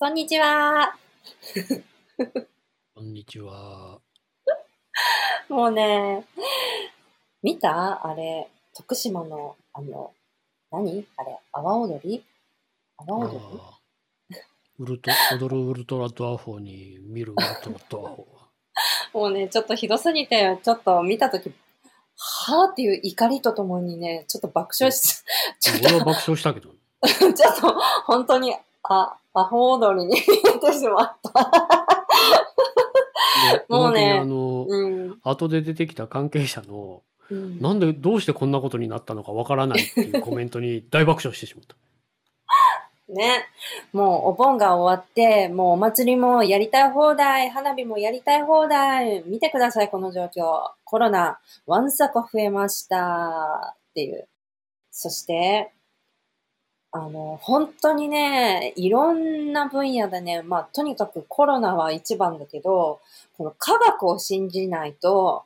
こんにちは。こんにちは。もうね、見た？あれ、徳島の、あの、何？あれ、阿波踊り？阿波踊り？ウルト踊るウルトラドアホーに見るウルトラドアホもうね、ちょっとひどすぎて、ちょっと見たとき、はぁっていう怒りとともにね、ちょっと爆笑し、ちょっー。俺は爆笑したけど。と、ちょっと、本当に、あ、アホ踊りに見えてしまった。でもうねあの、うん。後で出てきた関係者の、うんなんで、どうしてこんなことになったのかわからないっていうコメントに大爆笑してしまった。ね。もうお盆が終わって、もうお祭りもやりたい放題、花火もやりたい放題。見てください、この状況。コロナ、ワンサコ増えました。っていう。そして、あの、本当にね、いろんな分野でね、まあ、とにかくコロナは一番だけど、この科学を信じないと、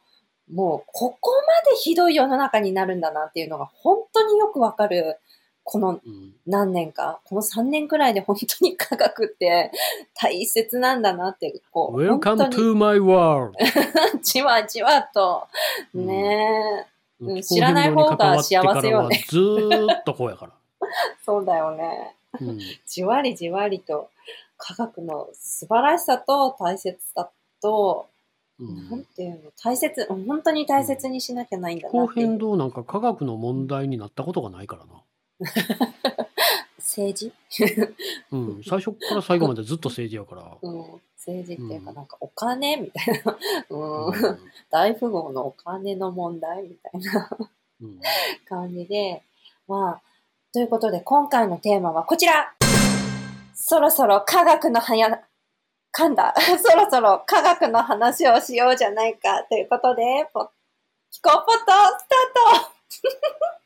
もうここまでひどい世の中になるんだなっていうのが本当によくわかる、このうん。何年か、この3年くらいで本当に科学って 大切なんだなって、こう、本 Welcome 当に to my world! じわじわと、うんねえ、うん知らない方が幸せよねずーっとこうやから。そうだよね。うん。じわりじわりと科学の素晴らしさと大切さと、うなんん、ていうの、大切、本当に大切にしなきゃないんだなっていう。なんか科学の問題になったことがないからな。政治？うん。最初から最後までずっと政治やから。うん、政治っていうかうんなんかお金みたいな、うんうん大富豪のお金の問題みたいなうん感じで、まあ、ということで今回のテーマはこちらそろそろ科学のはや、噛んだ。そろそろ科学の話をしようじゃないかということで、ポ気候ポットスタート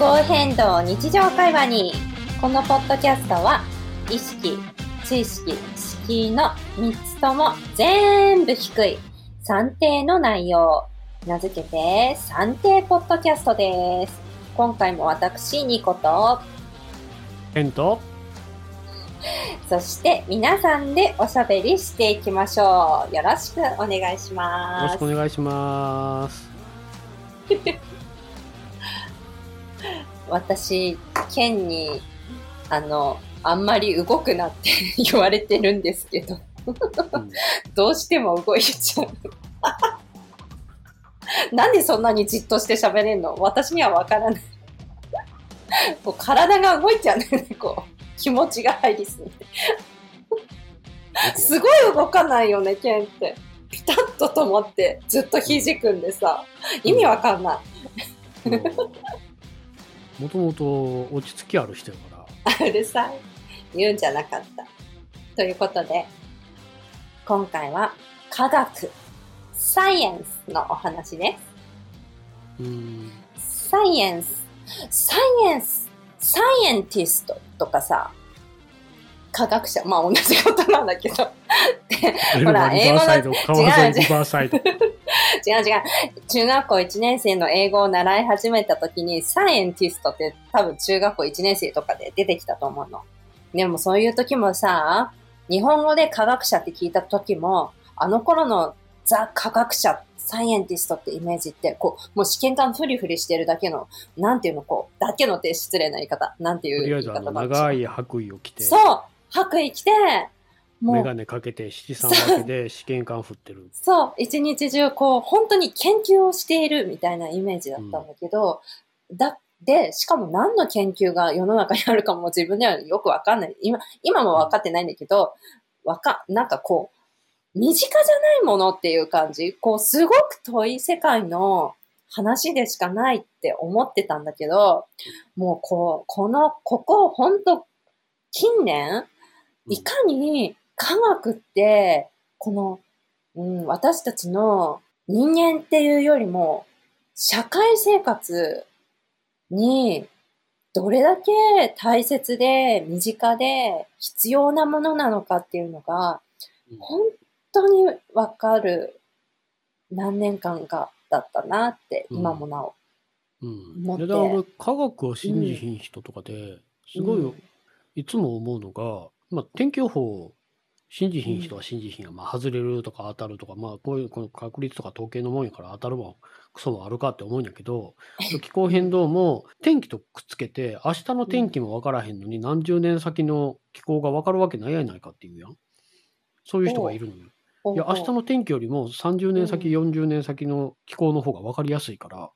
候変動を日常会話にこのポッドキャストは意識、知識、敷居の3つとも全部低い算定の内容名付けて算定ポッドキャストです。今回も私ニコとケント？そして皆さんでおしゃべりしていきましょう。よろしくお願いしよろますしくお願いします。私、ケンに、あの、あんまり動くなって 言われてるんですけど、うんどうしても動いちゃう。なんでそんなにじっとして喋れんの？私にはわからない。こう体が動いちゃうんだよね、こう。気持ちが入りすぎて。すごい動かないよね、ケンって。ピタッと止まって、ずっと肘組んでさ。意味わかんない。もともと落ち着きある人やから。うるさい。言うんじゃなかった。ということで、今回は科学、サイエンスのお話です。うん。サイエンス、サイエンス、サイエンティストとかさ、科学者、まあ同じことなんだけど、ほ らエルバリバーサ 違う違う。中学校1年生の英語を習い始めた時に、サイエンティストって多分中学校1年生とかで出てきたと思うの。でもそういう時もさ、日本語で科学者って聞いた時も、あの頃のザ科学者、サイエンティストってイメージって、こう、もう試験管フリフリしてるだけの、なんていうの、こう、だけのって失礼な言い方。なんていうとりあ言い方なんでしょう長い白衣を着て、そう白衣着て、もうメガネかけて七三分けで試験管振ってる。そう、一日中こう、本当に研究をしているみたいなイメージだったんだけど、だ、で、しかも何の研究が世の中にあるかも自分ではよくわかんない。今、今も分かってないんだけど、わか、なんかこう、身近じゃないものっていう感じ。こう、すごく遠い世界の話でしかないって思ってたんだけど、もうこう、この、ここ、本当近年、いかに科学って、この、うん、私たちの人間っていうよりも、社会生活にどれだけ大切で身近で必要なものなのかっていうのが、本当にわかる何年間かだったなって、うん。今もなお。うん。持って。で、だから俺、科学を信じひん人とかで、すごい、うんいつも思うのが、まあ、天気予報を信じひん人は信じひんが、まあ、外れるとか当たるとか、まあ、こういう、この確率とか統計のもんやから当たるもクソもあるかって思うんやけど、気候変動も天気とくっつけて、明日の天気も分からへんのに、何十年先の気候が分かるわけないやないかっていうやん。そういう人がいるのよ。いや、明日の天気よりも30年先、40年先の気候の方が分かりやすいから、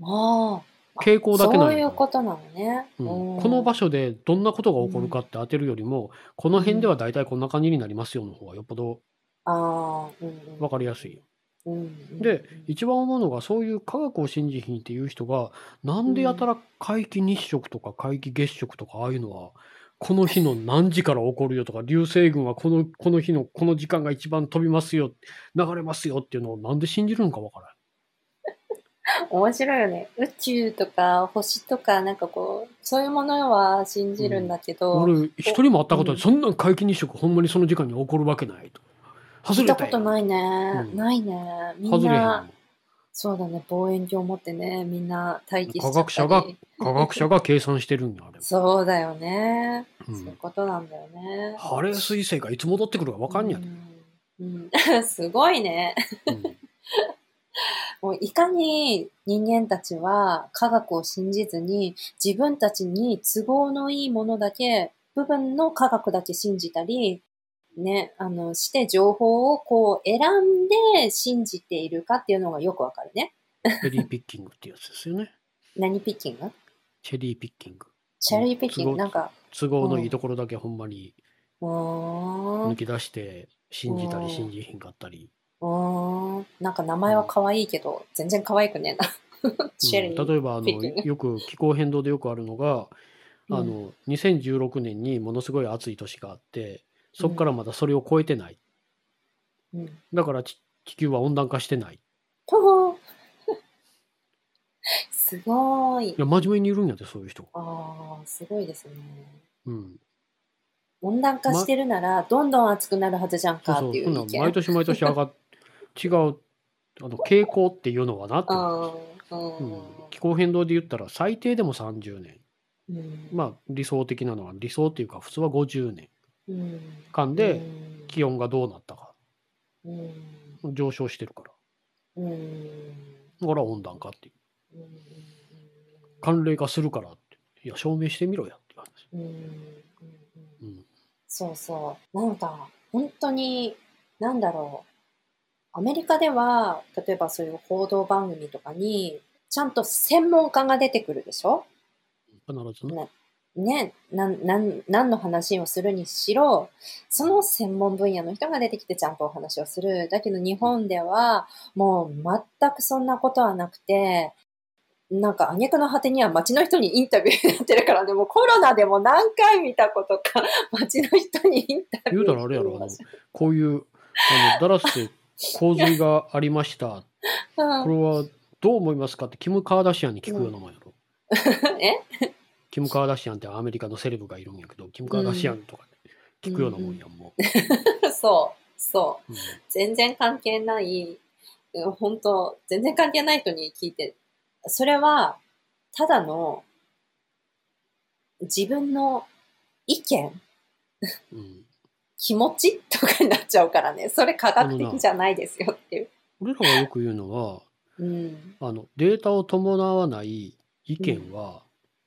ああ。傾向だけなんやそういうことなのね。うんうんこの場所でどんなことが起こるかって当てるよりも、この辺では大体こんな感じになりますよの方がよっぽど。分かりやすいよ。うんうんで、一番思うのが、そういう科学を信じひんっていう人が、なんでやたら皆既日食とか皆既月食とか、ああいうのは、この日の何時から起こるよとか、流星群はこのこの日のこの時間が一番飛びますよ、流れますよっていうのをなんで信じるのか分から 面白いよね。宇宙とか星とかなんかこう、そういうものは信じるんだけん。ど、俺、一人も会ったことない。うんそんなん皆既日食ほんまにその時間に起こるわけないと。外聞いたれたよことないね。うんないね。みんな、の。そうだね、望遠鏡持ってね、みんな待機しちゃったり科学者が科学者が計算してるんや、あれ。そうだよね、うんそういうことなんだよね。ハレー彗星がいつ戻ってくるか分かんやで。うんうん すごいね。うんもういかに人間たちは科学を信じずに自分たちに都合のいいものだけ、部分の科学だけ信じたり、ね、あの、して情報をこう選んで信じているかっていうのがよくわかるね。チェリーピッキングってやつですよね。何ピッキング？チェリーピッキング。チェリーピッキングなんか、都合のいいところだけほんまに抜き出して信じたうんり信じひんかったり。なんか名前は可愛いけど、全然可愛くねえな。チェリー。うん例えばあのよく気候変動でよくあるのが、うんあの2016年にものすごい暑い年があってそこからまだそれを超えてないうん。だからち地球は温暖化してない すごいい。や真面目にいるんやでそういう人がああ、すごいですね。うん温暖化してるなら、どんどん暑くなるはずじゃんそうかってそうほんならいう意見。毎年毎年上がっ違うあの傾向っていうのはなって、うん。う気候変動で言ったら最低でも30年。んうん。まあ理想的なのは理想っていうか普通は50年。うん。間で気温がどうなったか。うん。上昇してるから。うん。だから温暖化っていう。うん。寒冷化するからって。いや証明してみろやっていう話。うん。うん。うん。そうそう。なんか、本当に、なんだろう。アメリカでは、例えばそういう報道番組とかに、ちゃんと専門家が出てくるでしょ？必ずね。ね、なん、なん、何の話をするにしろ、その専門分野の人が出てきてちゃんとお話をする。だけど日本では、もう全くそんなことはなくて、なんか、挙句の果てには街の人にインタビューやってるからね、もうコロナでも何回見たことか、街の人にインタビュー言うたらあれやろあのこういうあのダラスで洪水がありました。うん。これはどう思いますかってキム・カーダシアンに聞くようなもんやろ、え？キム・カーダシアンってアメリカのセレブがいるんやけどキム・カーダシアンとか聞くようなもんやんも そう、そう。う、うん。全然関係ない、うん本当全然関係ない人に聞いて、それは、ただの、自分の意見、うん気持ちとかになっちゃうからね。それ科学的じゃないですよっていう。俺らがよく言うのはうん。あのデータを伴わない意見は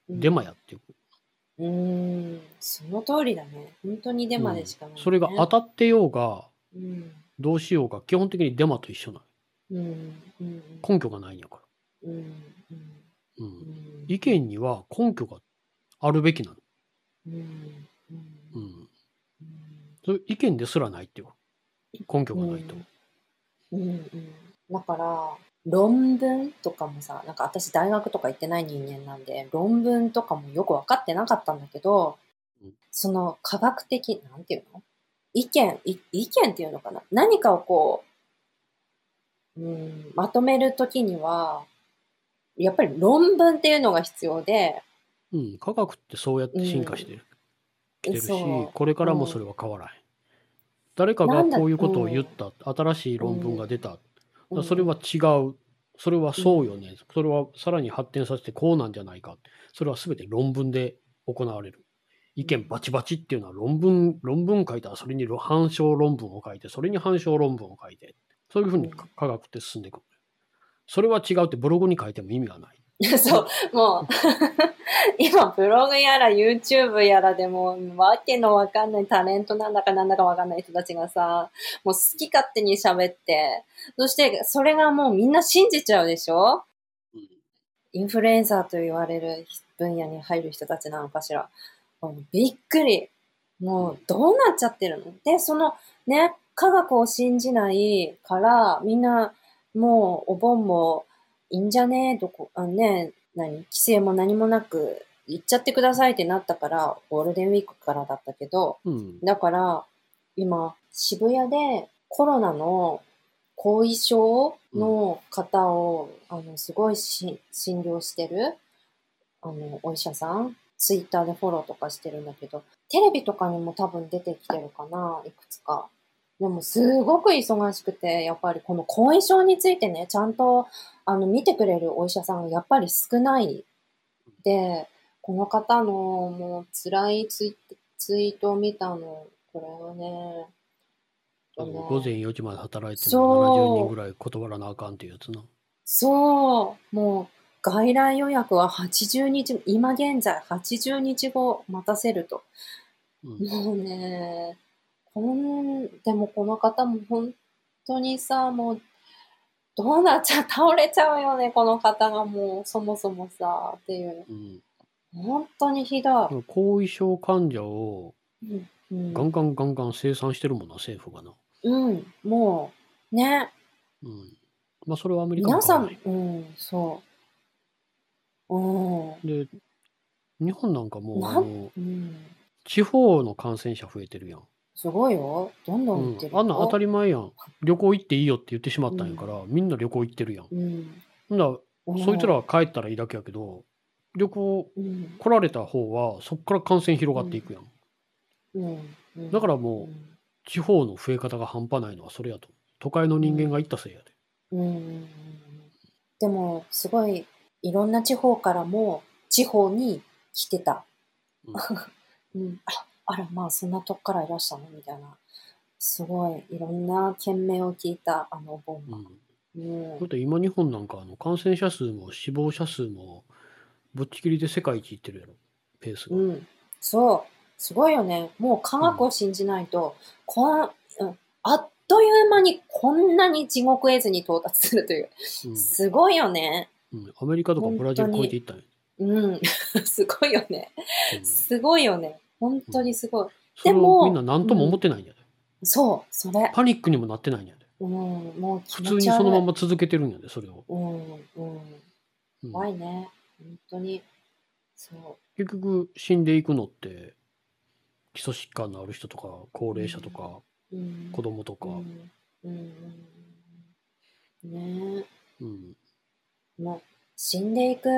デマやっていう、うん。その通りだね。本当にデマでしかない、ねそれが当たってようがうん。どうしようが基本的にデマと一緒なのうん。うん。根拠がないんやから、うん。うん。うんうん意見には根拠があるべきなの、うん。うん。うん、うんそういう意見ですらないっていう根拠がないと、うんうん、だから論文とかもさなんか私大学とか行ってない人間なんで論文とかもよく分かってなかったんだけど、うん。その科学的なんていうの？意見い意見っていうのかな？何かをこうん、まとめるときには、やっぱり論文っていうのが必要で、うん、科学ってそうやって進化してる、きてるしこれからもそれは変わらない、誰かがこういうことを言った、新しい論文が出た、それは違う。それはそうよね、それはさらに発展させてこうなんじゃないかそれは全て論文で行われる。意見バチバチっていうのは論文論文書いたらそれに反証論文を書いてそれに反証論文を書いて。そういうふうにか科学って進んでいくそれは違うってブログに書いても意味がない そう、もう、今、ブログやら YouTube やらでも、わけのわかんないタレントなんだかなんだかわかんない人たちがさ、もう好き勝手に喋って、そして、それがもうみんな信じちゃうでしょ？うんインフルエンサーと言われる分野に入る人たちなのかしら。もうびっくり。もう、どうなっちゃってるの？で、その、ね、科学を信じないから、みんな、もう、お盆も、いいんじゃね？えとこ、あね、何？規制も何もなく、行っちゃってくださいってなったから、ゴールデンウィークからだったけど、うん。だから、今、渋谷でコロナの後遺症の方を、あの、すごいし診療してる、あの、お医者さん、ツイッターでフォローとかしてるんだけど、テレビとかにも多分出てきてるかな、いくつか。でも、すごく忙しくて、やっぱりこの後遺症についてね、ちゃんと、あの、見てくれるお医者さんがやっぱり少ない。で、この方のもう辛いツイツイートを見たの、これはね、午前4時まで働いても70人ぐらい断らなあかんっていうやつな。そう、もう、外来予約は80日、今現在80日後待たせると。うんもうね、こん、でもこの方も本当にさ、もう、どうなっちゃう、倒れちゃうよね、この方がもう、そもそもさ、っていう。うん本当にひどい。後遺症患者をガンガンガンガン生産してるもんな、政府がな。うん、もう、ね、うん。まあ、それはアメリカも皆さんうん、そう。うん、で、日本なんかもう、うん。地方の感染者増えてるやん。すごいよ。どんどんうん行ってる、よ。あんなん当たり前やん。旅行行っていいよって言ってしまったんやから、みんな旅行行ってるやん。うん。ほんならうんそいつらは帰ったらいいだけやけど、旅行うん。来られた方は、そこから感染広がっていくやん。うん。うんだからもう、地方の増え方が半端ないのはそれやと。都会の人間が行ったせいやで。うん。うん。でも、すごい、いろんな地方からも、地方に来てた。うん。あ、あら、まあ、そんなとこからいらしたの？みたいな。すごい、いろんな件名を聞いた、あのお盆が。うん。うんだって今日本なんかあの感染者数も死亡者数もぶっちぎりで世界一いってるやろペースが、うん、そう。すごいよね。もう科学を信じないと、こん、うん、あっという間にこんなに地獄絵図に到達するという。うんすごいよね。うんアメリカとかブラジル超えていったんや、うん。すごいよね。うんすごいよね。本当にすごい。でもをみんな何とも思ってないんやで、そう、それ。パニックにもなってないんやでうん、もう気普通に。そのまま続けてるんやでそれを、うん、うん。うん怖いね。本当に。そ結局死んでいくのって基礎疾患のある人とか高齢者とかう。うん。子供とか、うん。うん。ねえ。うんもう死んでいく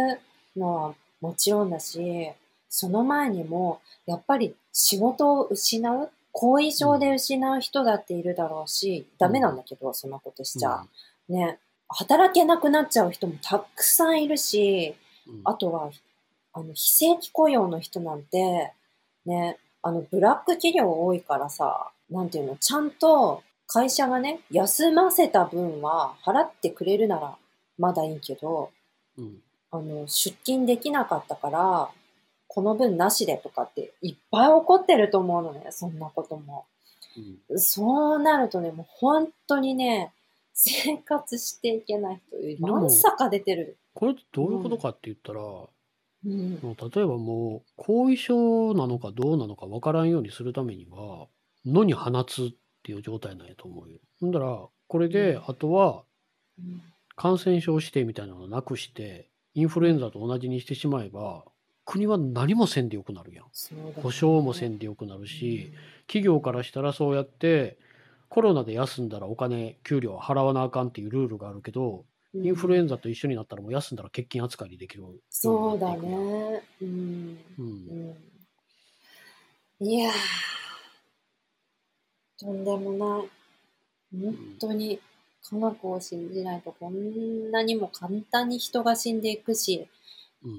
のはもちろんだし、その前にも、やっぱり仕事を失う、後遺症で失う人だっているだろうし、ダメなんだけど、そんなことしちゃ。ね。働けなくなっちゃう人もたくさんいるし、うん。あとは、あの、非正規雇用の人なんて、ね、あの、ブラック企業多いからさ、なんていうの、ちゃんと会社がね、休ませた分は払ってくれるならまだいいけど、うん。あの、出勤できなかったから、この分なしでとかっていっぱい起こってると思うのね、そんなことも。うんそうなるとね、もう本当にね、生活していけない人、さか出てる。これってどういうことかって言ったら、うん。もう例えばもう後遺症なのかどうなのか分からんようにするためには野に放つっていう状態なんやと思うよ。ほんだらこれでうんあとはうん感染症指定みたいなのをなくしてインフルエンザと同じにしてしまえば国は何もせんでよくなるやん。保証もせんでよくなるし、企業からしたらそうやってコロナで休んだらお金、給料払わなあかんっていうルールがあるけど、インフルエンザと一緒になったらもう休んだら欠勤扱いにできるそうだなっていくやん。ね。うん。う。うんん。いやー、とんでもない。本当に科学を信じないとこんなにも簡単に人が死んでいくし、うん。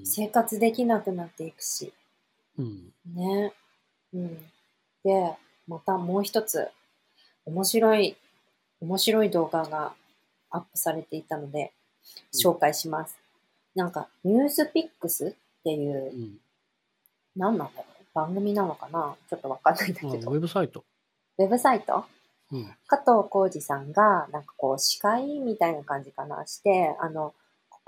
生活できなくなっていくし。うん。ね。うん。で、またもう一つ、面白い、面白い動画がアップされていたので、紹介します。なんか、ニュースピックスっていうう、ん。何なんだろう？番組なのかな？ちょっとわかんないんだけど。ェブサイト。ウェブサイト？うん。加藤浩二さんが、なんかこう、司会みたいな感じかな？して、あの、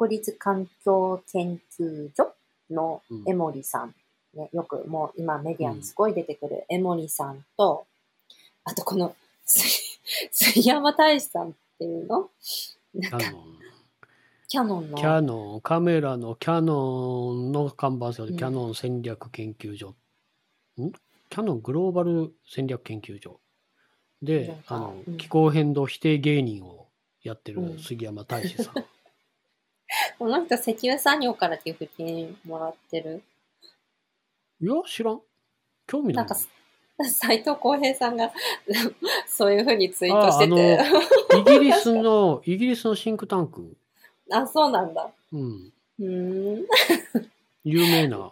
国立環境研究所のうん。江森さん、ね、よくもう今メディアにすごい出てくる江森さんと、あとこの、す 杉山大志さんっていうの？なんか、キャノン。キャノンの、キャノン、カメラのキャノンの看板商で、うん。キャノン戦略研究所。ん？キャノングローバル戦略研究所。で、かあの、うん。気候変動否定芸人をやってうん。る杉山大志さん。この人石油産業から寄付金もらってる？いや、知らん。興味なないんか、斎藤浩平さんが そういうふうにツイーあトしてて。イギリスの、イギリスのシンクタンク。あ、そうなんだ。うん。うーん。有名な。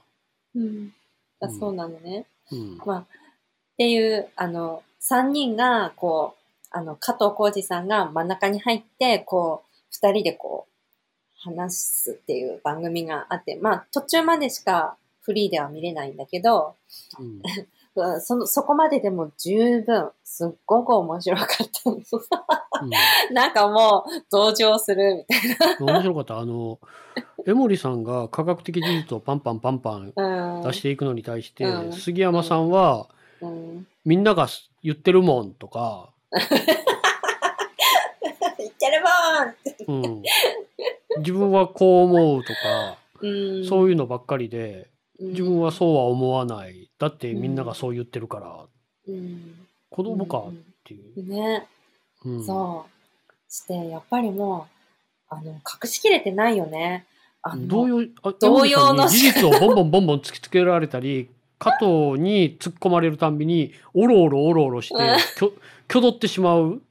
うん。あ、うんそうなのね。うん。まあ、っていう、あの、三人が、こう、あの、加藤浩二さんが真ん中に入って、こう、二人でこう、話すっていう番組があって、まあ、途中までしかフリーでは見れないんだけど、うん。う んその、そこまででも十分、すっごく面白かった。なんかもう、同情するみたいうん、面白かった。あの、江森さんが科学的事実をパンパンパンパンな。うん。出していくのに対して、うん杉山さんは、うん。みんなが言ってるもんとか、言ってるもんって。うん、自分はこう思うとか、うん。そういうのばっかりで、うん自分はそうは思わない。だってみんながそう言ってるから、うん。子供かっうんていう。ね。うんそう。して、やっぱりもう、あの、隠しきれてないよね。あの、同様、あ同様の事実をボンボンボンボン突きつけられたり、加藤に突っ込まれるたんびに、おろおろおろおろしてうん、きょ、挙動ってしまう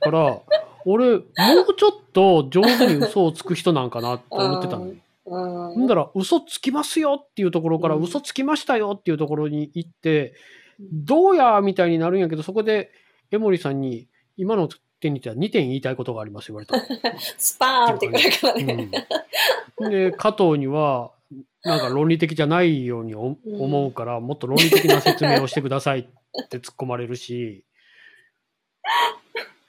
から、俺、もうちょっと上手に嘘をつく人なんかなって思ってたの。うん。だら、嘘つきますよっていうところから、うん嘘つきましたよっていうところに行って、どうやみたいになるんやけど、そこで江森さんに、今の点については2点言いたいことがあります言われた。スパーンってくるからね。うん、で、加藤には、なんか論理的じゃないように思うから、もっと論理的な説明をしてくださいって突っ込まれるし、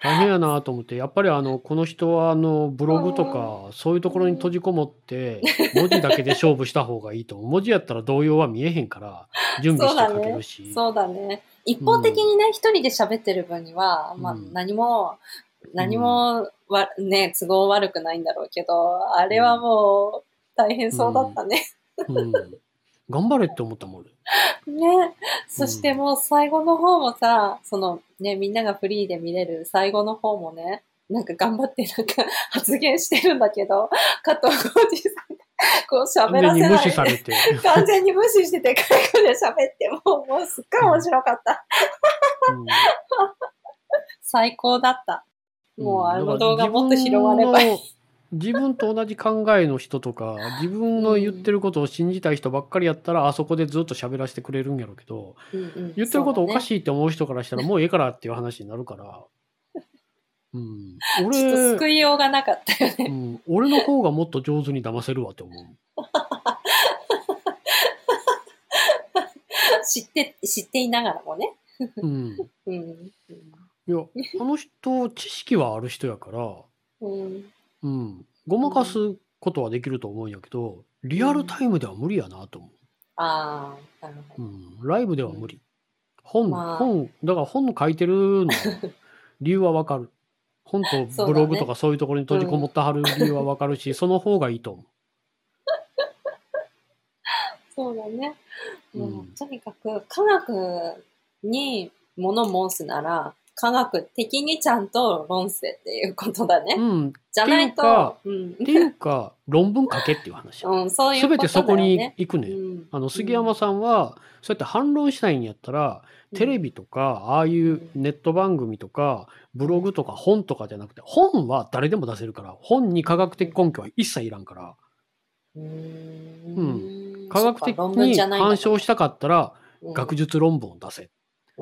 大変やなと思って、やっぱりあの、この人はあの、ブログとか、そういうところに閉じこもって、文字だけで勝負した方がいいと。文字やったら動揺は見えへんから、準備して書けるし。そうだね。一方的にね、一人で喋ってる分には、まあうん何も、何もわ、ね、都合悪くないんだろうけど、あれはもう大変そうだったね。うん。頑張れって思ったもん、俺。ね。そしてもう最後の方もさ、そのね、みんながフリーで見れる最後の方もね、なんか頑張ってなんか 発言してるんだけど、加藤浩二さんがこう喋らせない。完全に無視されて。完全に無視してて、外国で喋って、もう、もうすっごい面白かった。うん 最高だった。もうあの動画もっと広まればいい。自分と同じ考えの人とか、自分の言ってることを信じたい人ばっかりやったら、あそこでずっと喋らせてくれるんやろうけど、言ってることおかい。しいって思う人からしたら、もうええからっていう話になるから、うん、ちょっと俺、救いようがなかったよね。うん、俺の方がもっと上手に騙せるわって思う。知って、知っていながらもね。うん。うん。いや、あの人、知識はある人やから、うん。うん、ごまかすことはできると思うんやけど、リアルタイムでは無理やなと思う。ああ、なるほど。うん、ライブでは無理。本、まあ本、だから本書いてるの、理由はわかる。本とブログとかそういうところに閉じこもってはる理由はわかるし、その方がいいと思そうだね。もう、うんとにかく、科学に物申すなら、科学的にちゃんと論せっていうことだね。うん。じゃないと、うん。っていうか、論文書けっていう話。うん、そういうすべことだよね。てそこに行くね。うんあの、杉山さんは、そうやって反論したいんやったら、テレビとか、ああいうネット番組とか、ブログとか本とかじゃなくて、本は誰でも出せるから、本に科学的根拠は一切いらんから、うんん科学的に干渉したかったら、うん学術論文を出せ。うん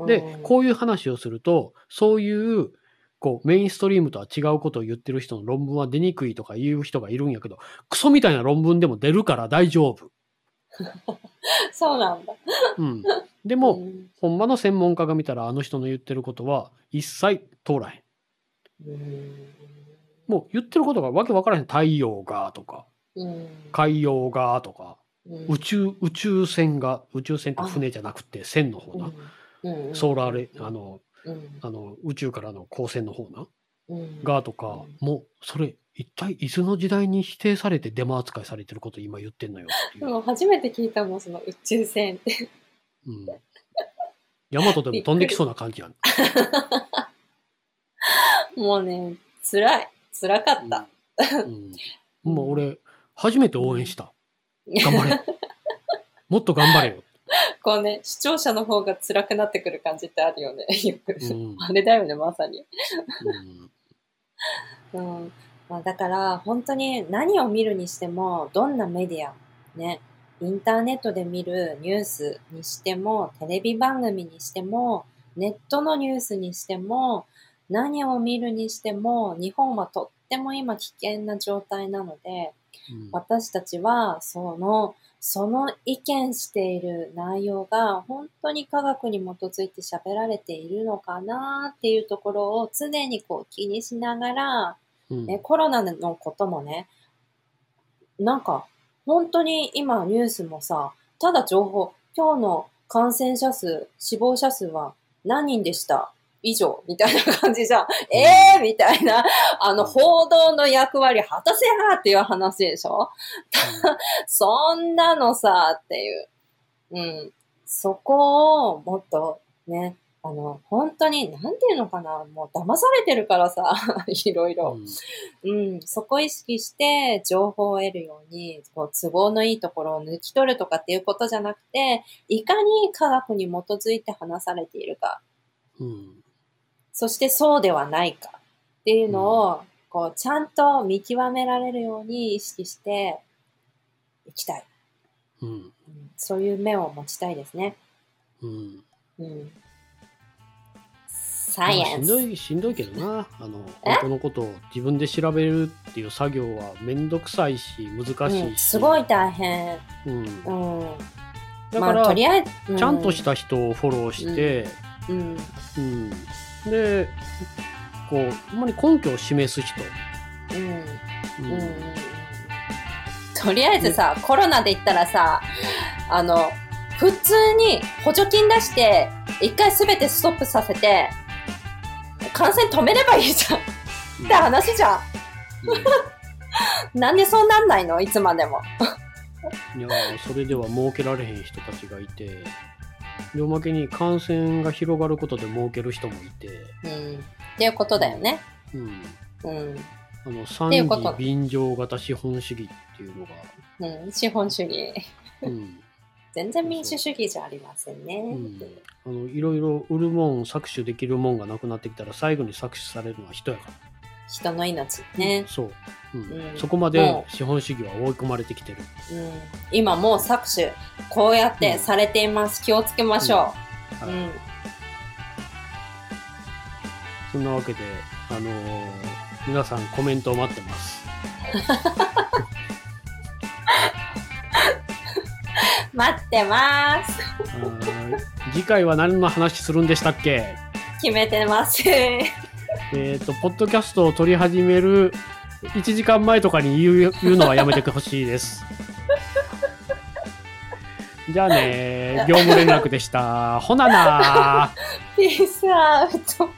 で、こういう話をすると、そういう、こう、メインストリームとは違うことを言ってる人の論文は出にくいとか言う人がいるんやけど、クソみたいな論文でも出るから大丈夫。そうなんだ。うん。でも、うんほんまの専門家が見たら、あの人の言ってることは一切通らへん。うんもう言ってることがわけわからへん。太陽がとか、うん海洋がとか、うん宇宙、宇宙船が、宇宙船って船じゃなくて、船の方な。うんソーラーレ、あの、うんあの、宇宙からの光線の方な。うんがとか、もう、それ、一体いつの時代に否定されてデマ扱いされてること今言ってんのよ。でも初めて聞いたもん、その宇宙船って。うん。ヤマトでも飛んできそうな感じやん。もうね、辛い。辛かった。うん。うん、もう俺、初めて応援した。頑張れ。もっと頑張れよ。こうね、視聴者の方が辛くなってくる感じってあるよね。よく。うん あれだよね、まさに。うんうん。まあ、だから、本当に何を見るにしても、どんなメディア、ね、インターネットで見るニュースにしても、テレビ番組にしても、ネットのニュースにしても、何を見るにしても、日本はとっても今危険な状態なので、うん。私たちは、その、その意見している内容が本当に科学に基づいて喋られているのかなっていうところを常にこう気にしながら、うん。ね、コロナのこともね、なんか本当に今ニュースもさ、ただ情報、今日の感染者数、死亡者数は何人でした以上みたいな感じじゃん。ええー、みたいな、あの、報道の役割果たせやっていう話でしょ？そんなのさ、っていう。うん。そこをもっとね、あの、本当に、なんていうのかな、もう騙されてるからさ、いろいろ。うん、そこを意識して情報を得るように、こう都合のいいところを抜き取るとかっていうことじゃなくて、いかに科学に基づいて話されているか、うんそしてそうではないかっていうのを、こう、ちゃんと見極められるように意識していきたい。うんうんそういう目を持ちたいですね。うんうん。サイエンス。まあしんどいしんどいけどなあのえ？本当のことを自分で調べるっていう作業は面倒くさいし難しいし、うん、すごい大変。うんうん。だから、まあ、とりあえず、うちゃんとした人をフォローして、うん。うんでこうほんまに根拠を示す人、うん。うん。うん。とりあえずさ、コロナで言ったらさ、あの、普通に補助金出して、一回すべてストップさせて、感染止めればいいじゃん。って話じゃん。なんでそうなんないの？いつまでも。うんいやそれでは儲けられへん人たちがいてでおまけに感染が広がることで儲ける人もいて、うん。っていうことだよね。うん、うん。あ三次便乗型資本主義っていうのが、うん。資本主義。うん全然民主主義じゃありませんね。うん、あのいろいろ売るもん搾取できるもんがなくなってきたら最後に搾取されるのは人やから、人の命ね。そう、うんうんそこまで資本主義は追い込まれてきてる、うん。今もう搾取、こうやってされています。気をつけましょう。はいうん。そんなわけで、あのー皆さんコメントを待ってます。待ってます。次回は何の話するんでしたっけ？決めてません。えっ、と、ポッドキャストを撮り始める1時間前とかに言う言うのはやめてほしいです。じゃあね、業務連絡でした。ほなな。ピースアウト。